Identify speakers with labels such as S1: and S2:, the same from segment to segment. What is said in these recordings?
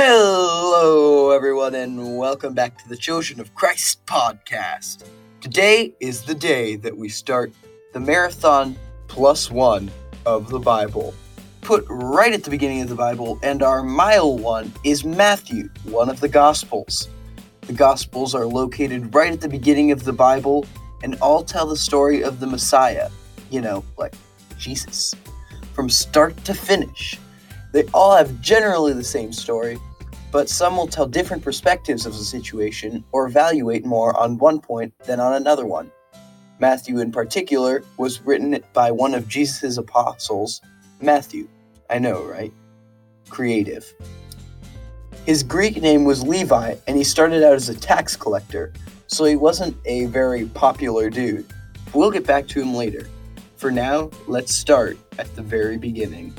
S1: Hello, everyone, and welcome back to the Children of Christ podcast. Today is the day that we start the marathon plus one of the Bible. Put right at the beginning of the Bible, and our mile one is Matthew, one of the Gospels. The Gospels are located right at the beginning of the Bible and all tell the story of the Messiah, you know, like Jesus, from start to finish. They all have generally the same story, but some will tell different perspectives of the situation or evaluate more on one point than on another one. Matthew, in particular, was written by one of Jesus' apostles, Matthew. I know, right? Creative. His Greek name was Levi, and he started out as a tax collector, so he wasn't a very popular dude. We'll get back to him later. For now, let's start at the very beginning.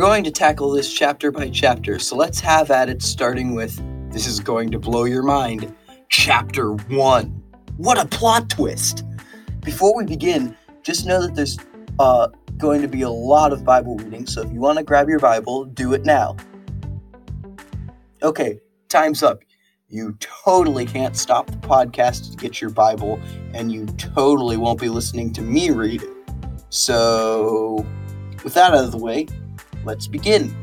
S1: We're going to tackle this chapter by chapter, so let's have at it starting with this is going to blow your mind. Chapter 1. What a plot twist! Before we begin, just know that there's uh, going to be a lot of Bible reading, so if you want to grab your Bible, do it now. Okay, time's up. You totally can't stop the podcast to get your Bible, and you totally won't be listening to me read it. So, with that out of the way, Let's begin.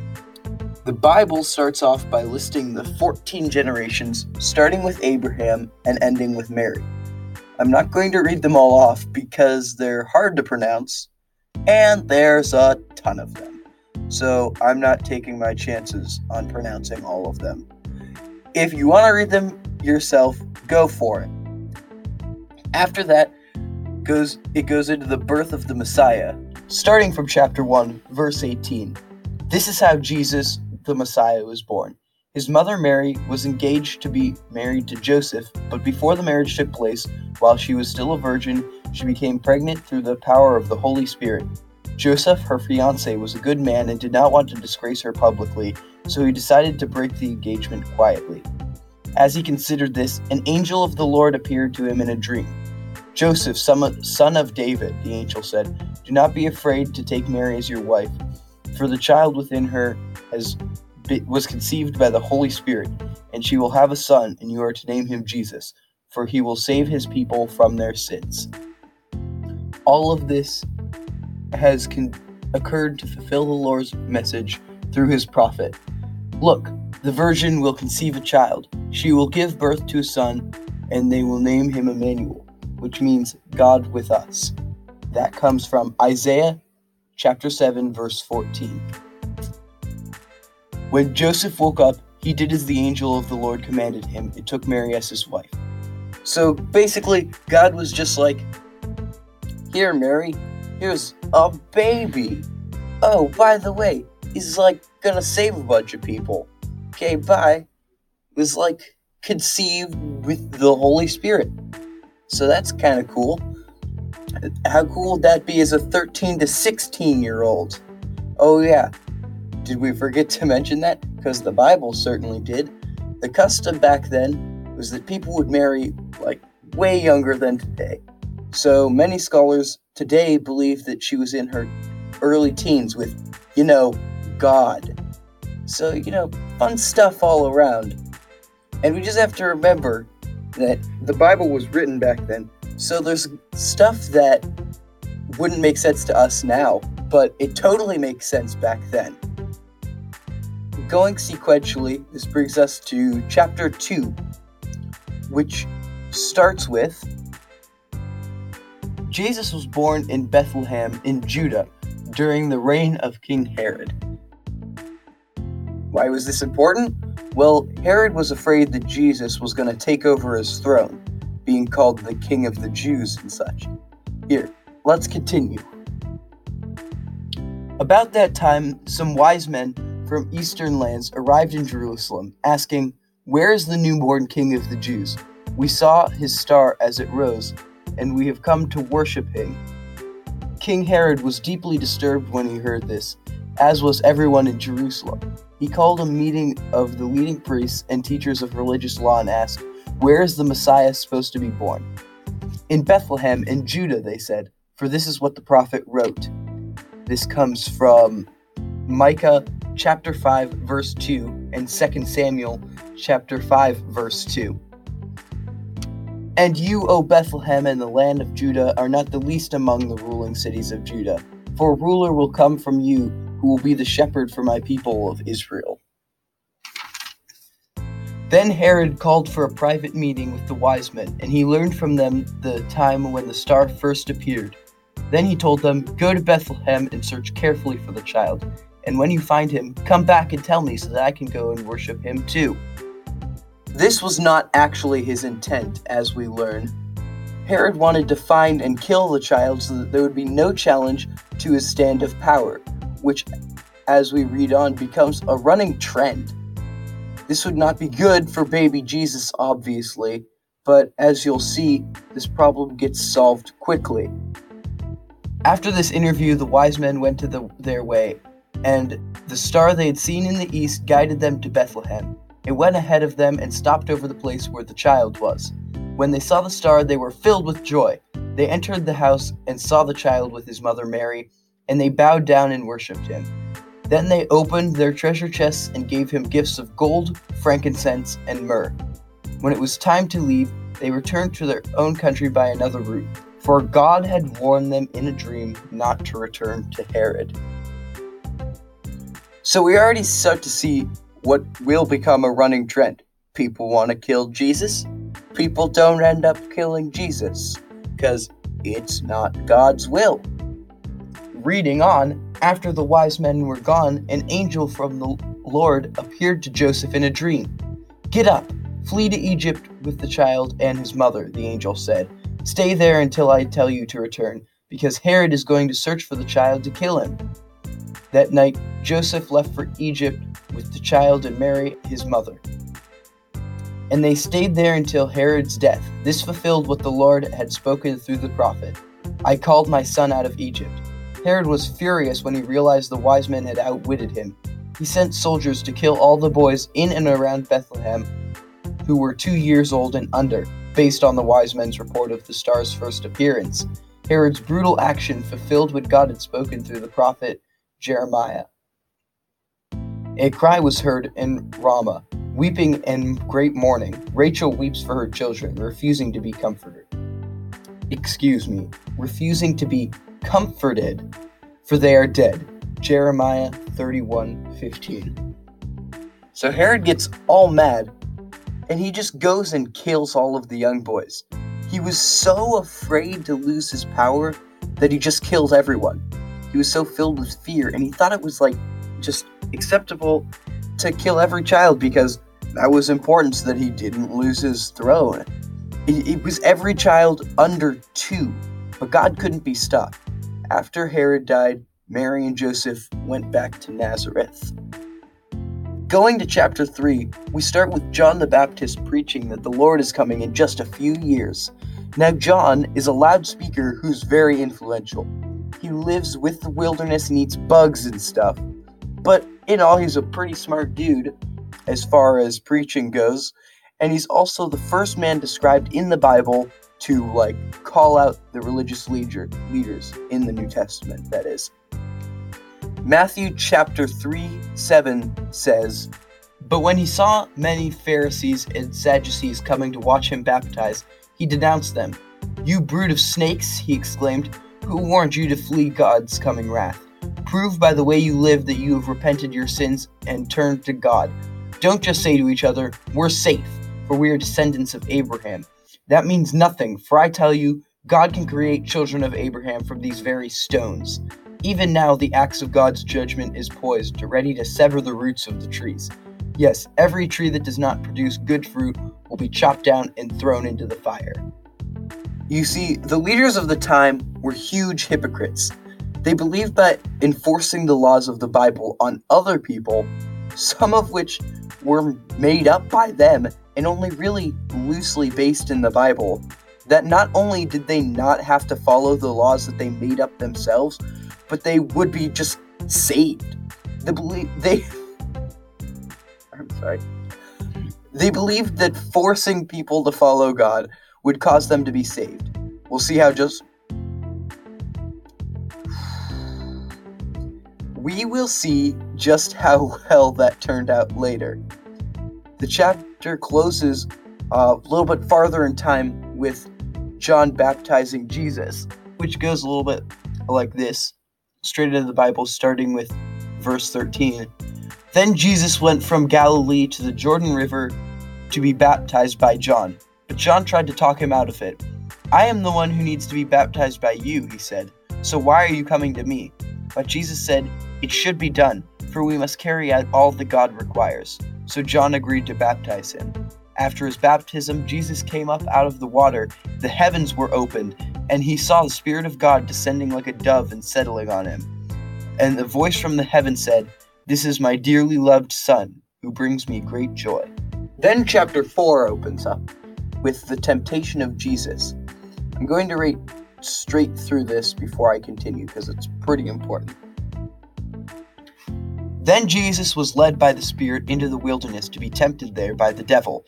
S1: The Bible starts off by listing the 14 generations, starting with Abraham and ending with Mary. I'm not going to read them all off because they're hard to pronounce, and there's a ton of them. So I'm not taking my chances on pronouncing all of them. If you want to read them yourself, go for it. After that, goes it goes into the birth of the Messiah, starting from chapter 1, verse 18. This is how Jesus, the Messiah, was born. His mother Mary was engaged to be married to Joseph, but before the marriage took place, while she was still a virgin, she became pregnant through the power of the Holy Spirit. Joseph, her fiance, was a good man and did not want to disgrace her publicly, so he decided to break the engagement quietly. As he considered this, an angel of the Lord appeared to him in a dream. Joseph, son of David, the angel said, do not be afraid to take Mary as your wife for the child within her has was conceived by the Holy Spirit, and she will have a son, and you are to name him Jesus, for he will save his people from their sins. All of this has con- occurred to fulfill the Lord's message through his prophet. Look, the virgin will conceive a child. She will give birth to a son, and they will name him Emmanuel, which means God with us. That comes from Isaiah chapter 7, verse 14. When Joseph woke up, he did as the angel of the Lord commanded him and took Mary as his wife. So basically, God was just like, Here, Mary, here's a baby. Oh, by the way, he's like gonna save a bunch of people. Okay, bye. It was like conceived with the Holy Spirit. So that's kind of cool. How cool would that be as a 13 to 16 year old? Oh, yeah. Did we forget to mention that? Because the Bible certainly did. The custom back then was that people would marry like way younger than today. So many scholars today believe that she was in her early teens with, you know, God. So, you know, fun stuff all around. And we just have to remember that the Bible was written back then so there's stuff that wouldn't make sense to us now, but it totally makes sense back then. Going sequentially, this brings us to chapter 2, which starts with Jesus was born in Bethlehem in Judah during the reign of King Herod. Why was this important? Well, Herod was afraid that Jesus was going to take over his throne being called the King of the Jews and such. Here, let's continue. About that time, some wise men from eastern lands arrived in Jerusalem, asking, Where is the newborn King of the Jews? We saw his star as it rose, and we have come to worship him. King Herod was deeply disturbed when he heard this, as was everyone in Jerusalem. He called a meeting of the leading priests and teachers of religious law and asked, Where is the Messiah supposed to be born? In Bethlehem in Judah, they said, for this is what the prophet wrote. This comes from Micah chapter 5 verse 2 and 2 Samuel chapter 5 verse 2. And you, O Bethlehem, and the land of Judah, are not the least among the ruling cities of Judah, for a ruler will come from you who will be the shepherd for my people of Israel. Then Herod called for a private meeting with the wise men, and he learned from them the time when the star first appeared. Then he told them, Go to Bethlehem and search carefully for the child, and when you find him, come back and tell me so that I can go and worship him too. This was not actually his intent, as we learn. Herod wanted to find and kill the child so that there would be no challenge to his stand of power, which, as we read on, becomes a running trend. This would not be good for baby Jesus, obviously, but as you'll see, this problem gets solved quickly. After this interview, the wise men went to the, their way, and the star they had seen in the east guided them to Bethlehem. It went ahead of them and stopped over the place where the child was. When they saw the star, they were filled with joy. They entered the house and saw the child with his mother Mary, and they bowed down and worshipped him. Then they opened their treasure chests and gave him gifts of gold, frankincense, and myrrh. When it was time to leave, they returned to their own country by another route for God had warned them in a dream not to return to Herod. So we already start to see what will become a running trend. People want to kill Jesus, people don't end up killing Jesus because it's not God's will. Reading on, after the wise men were gone, an angel from the Lord appeared to Joseph in a dream. Get up, flee to Egypt with the child and his mother, the angel said Stay there until I tell you to return, because Herod is going to search for the child to kill him. That night, Joseph left for Egypt with the child and Mary, his mother. And they stayed there until Herod's death. This fulfilled what the Lord had spoken through the prophet I called my son out of Egypt. Herod was furious when he realized the wise men had outwitted him. He sent soldiers to kill all the boys in and around Bethlehem who were two years old and under based on the wise men's report of the star's first appearance. Herod's brutal action fulfilled what God had spoken through the prophet Jeremiah. A cry was heard in Ramah, weeping and great mourning. Rachel weeps for her children, refusing to be comforted. Excuse me, refusing to be comforted, for they are dead. Jeremiah 31:15. So Herod gets all mad and he just goes and kills all of the young boys. He was so afraid to lose his power that he just killed everyone. He was so filled with fear, and he thought it was like just acceptable to kill every child because that was important so that he didn't lose his throne. It, it was every child under two, but God couldn't be stopped. After Herod died, Mary and Joseph went back to Nazareth. Going to chapter 3, we start with John the Baptist preaching that the Lord is coming in just a few years. Now, John is a loudspeaker who's very influential. He lives with the wilderness and eats bugs and stuff. But in all, he's a pretty smart dude as far as preaching goes. And he's also the first man described in the Bible to, like, call out the religious leader, leaders in the New Testament, that is. Matthew chapter 3 7 says, But when he saw many Pharisees and Sadducees coming to watch him baptize, he denounced them. You brood of snakes, he exclaimed, who warned you to flee God's coming wrath? Prove by the way you live that you have repented your sins and turned to God. Don't just say to each other, We're safe, for we are descendants of Abraham. That means nothing, for I tell you, God can create children of Abraham from these very stones. Even now, the axe of God's judgment is poised, ready to sever the roots of the trees. Yes, every tree that does not produce good fruit will be chopped down and thrown into the fire. You see, the leaders of the time were huge hypocrites. They believed that enforcing the laws of the Bible on other people, some of which were made up by them and only really loosely based in the Bible, that not only did they not have to follow the laws that they made up themselves, but they would be just saved. They believe they I'm sorry. They believed that forcing people to follow God would cause them to be saved. We'll see how just We will see just how well that turned out later. The chapter closes uh, a little bit farther in time with John baptizing Jesus, which goes a little bit like this, straight into the Bible, starting with verse 13. Then Jesus went from Galilee to the Jordan River to be baptized by John. But John tried to talk him out of it. I am the one who needs to be baptized by you, he said. So why are you coming to me? But Jesus said, It should be done, for we must carry out all that God requires. So John agreed to baptize him. After his baptism, Jesus came up out of the water, the heavens were opened, and he saw the Spirit of God descending like a dove and settling on him. And the voice from the heaven said, This is my dearly loved Son, who brings me great joy. Then chapter 4 opens up with the temptation of Jesus. I'm going to read straight through this before I continue because it's pretty important. Then Jesus was led by the Spirit into the wilderness to be tempted there by the devil.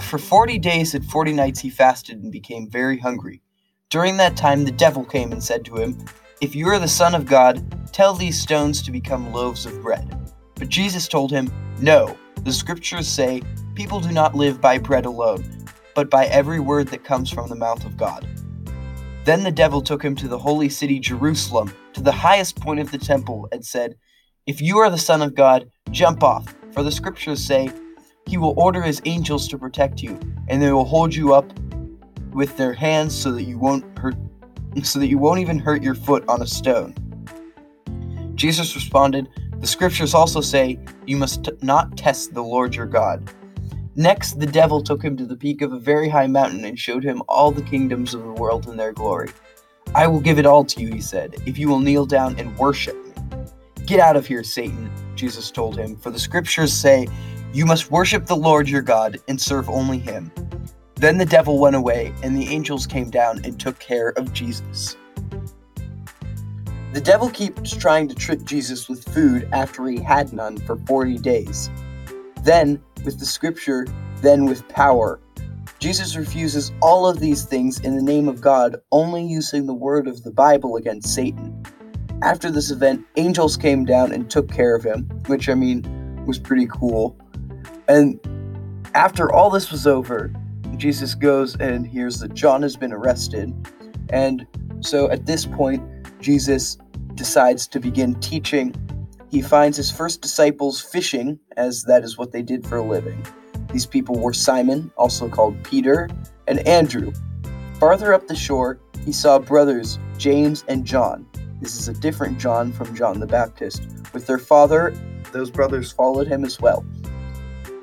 S1: For forty days and forty nights he fasted and became very hungry. During that time the devil came and said to him, If you are the Son of God, tell these stones to become loaves of bread. But Jesus told him, No, the scriptures say, People do not live by bread alone, but by every word that comes from the mouth of God. Then the devil took him to the holy city Jerusalem, to the highest point of the temple, and said, If you are the Son of God, jump off, for the scriptures say, He will order His angels to protect you, and they will hold you up with their hands so that you won't hurt so that you won't even hurt your foot on a stone. Jesus responded, The scriptures also say, You must t- not test the Lord your God. Next, the devil took him to the peak of a very high mountain and showed him all the kingdoms of the world and their glory. I will give it all to you, he said, if you will kneel down and worship. Get out of here, Satan, Jesus told him, for the scriptures say, You must worship the Lord your God and serve only him. Then the devil went away, and the angels came down and took care of Jesus. The devil keeps trying to trick Jesus with food after he had none for 40 days. Then, with the scripture, then with power. Jesus refuses all of these things in the name of God, only using the word of the Bible against Satan. After this event, angels came down and took care of him, which I mean was pretty cool. And after all this was over, Jesus goes and hears that John has been arrested. And so at this point, Jesus decides to begin teaching he finds his first disciples fishing, as that is what they did for a living. These people were Simon, also called Peter, and Andrew. Farther up the shore, he saw brothers James and John. This is a different John from John the Baptist. With their father, those brothers followed him as well.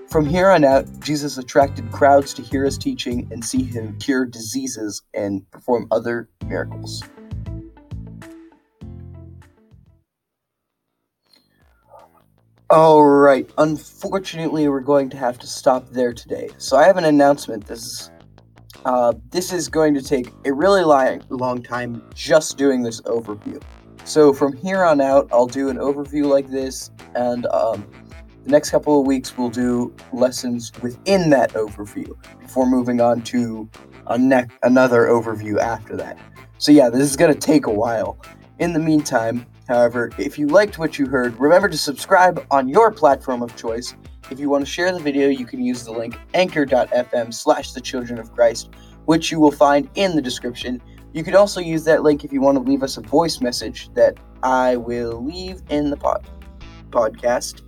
S1: From here on out, Jesus attracted crowds to hear his teaching and see him cure diseases and perform other miracles. All right. Unfortunately, we're going to have to stop there today. So I have an announcement. This is uh, this is going to take a really long, long time just doing this overview. So from here on out, I'll do an overview like this, and um, the next couple of weeks we'll do lessons within that overview before moving on to a ne- another overview after that. So yeah, this is going to take a while. In the meantime, However, if you liked what you heard, remember to subscribe on your platform of choice. If you want to share the video, you can use the link anchor.fm slash the children of Christ, which you will find in the description. You could also use that link if you want to leave us a voice message that I will leave in the pod- podcast.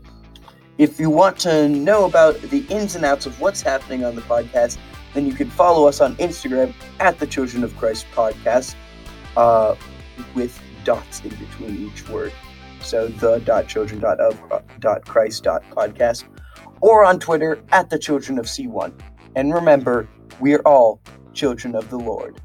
S1: If you want to know about the ins and outs of what's happening on the podcast, then you can follow us on Instagram at the Children of Christ podcast uh, with dots in between each word. So the dot children dot of dot Christ dot podcast, or on Twitter at the children of C1. And remember, we are all children of the Lord.